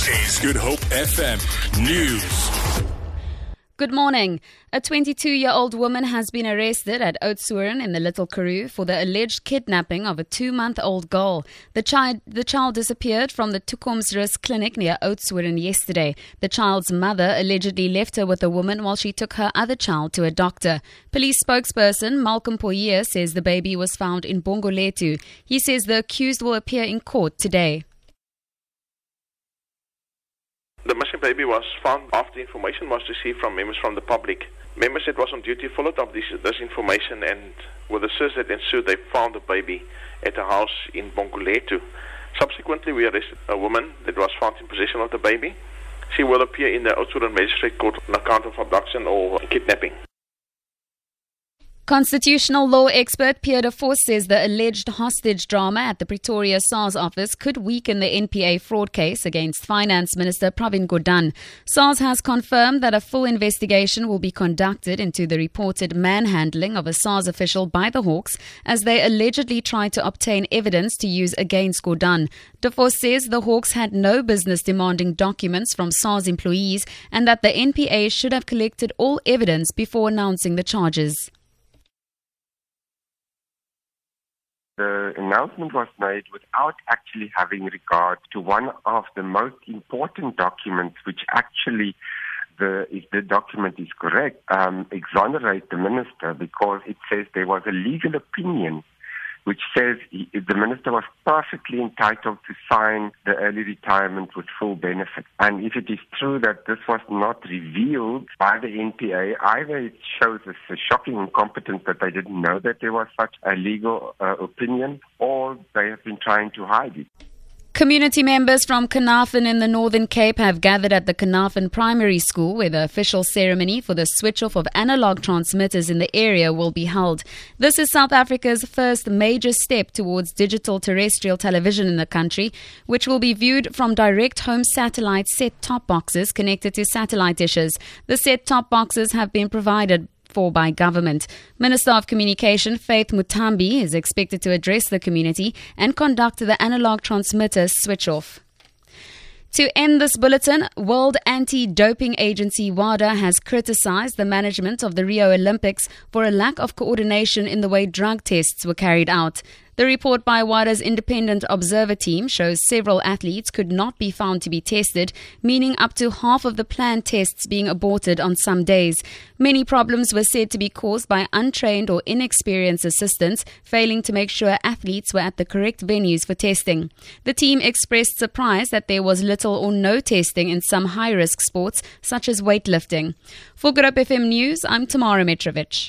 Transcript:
This is Good Hope FM News. Good morning. A 22 year old woman has been arrested at Oudtshoorn in the Little Karoo for the alleged kidnapping of a two month old girl. The child, the child disappeared from the Toekomsrus clinic near Oudtshoorn yesterday. The child's mother allegedly left her with a woman while she took her other child to a doctor. Police spokesperson Malcolm Pojie says the baby was found in Bongolethu. He says the accused will appear in court today. The missing baby was found after information was received from members from the public. Members that was on duty followed up this, this information and with the search that ensued, they found the baby at a house in Bongolethu. Subsequently, we arrested a woman that was found in possession of the baby. She will appear in the Oudtshoorn Magistrate Court on account of abduction or kidnapping. Constitutional law expert Pierre de Vos says the alleged hostage drama at the Pretoria SARS office could weaken the NPA fraud case against Finance Minister Pravin Gordhan. SARS has confirmed that a full investigation will be conducted into the reported manhandling of a SARS official by the Hawks as they allegedly tried to obtain evidence to use against Gordhan. De Vos says the Hawks had no business demanding documents from SARS employees and that the NPA should have collected all evidence before announcing the charges. The announcement was made without actually having regard to one of the most important documents, which actually, the, if the document is correct, um, exonerate the minister because it says there was a legal opinion which says he, the minister was perfectly entitled to sign the early retirement with full benefit. And if it is true that this was not revealed by the NPA, either it shows us a shocking incompetence that they didn't know that there was such a legal uh, opinion, or they have been trying to hide it. Community members from Carnarvon in the Northern Cape have gathered at the Carnarvon Primary School where the official ceremony for the switch off of analog transmitters in the area will be held. This is South Africa's first major step towards digital terrestrial television in the country, which will be viewed from direct home satellite set top boxes connected to satellite dishes. The set top boxes have been provided for by government. Minister of Communication Faith Muthambi is expected to address the community and conduct the analog transmitter switch off. To end this bulletin, World Anti-Doping Agency WADA has criticized the management of the Rio Olympics for a lack of coordination in the way drug tests were carried out. The report by WADA's independent observer team shows several athletes could not be found to be tested, meaning up to half of the planned tests being aborted on some days. Many problems were said to be caused by untrained or inexperienced assistants failing to make sure athletes were at the correct venues for testing. The team expressed surprise that there was little or no testing in some high risk sports, such as weightlifting. For Good Hope FM News, I'm Tamara Mitrovic.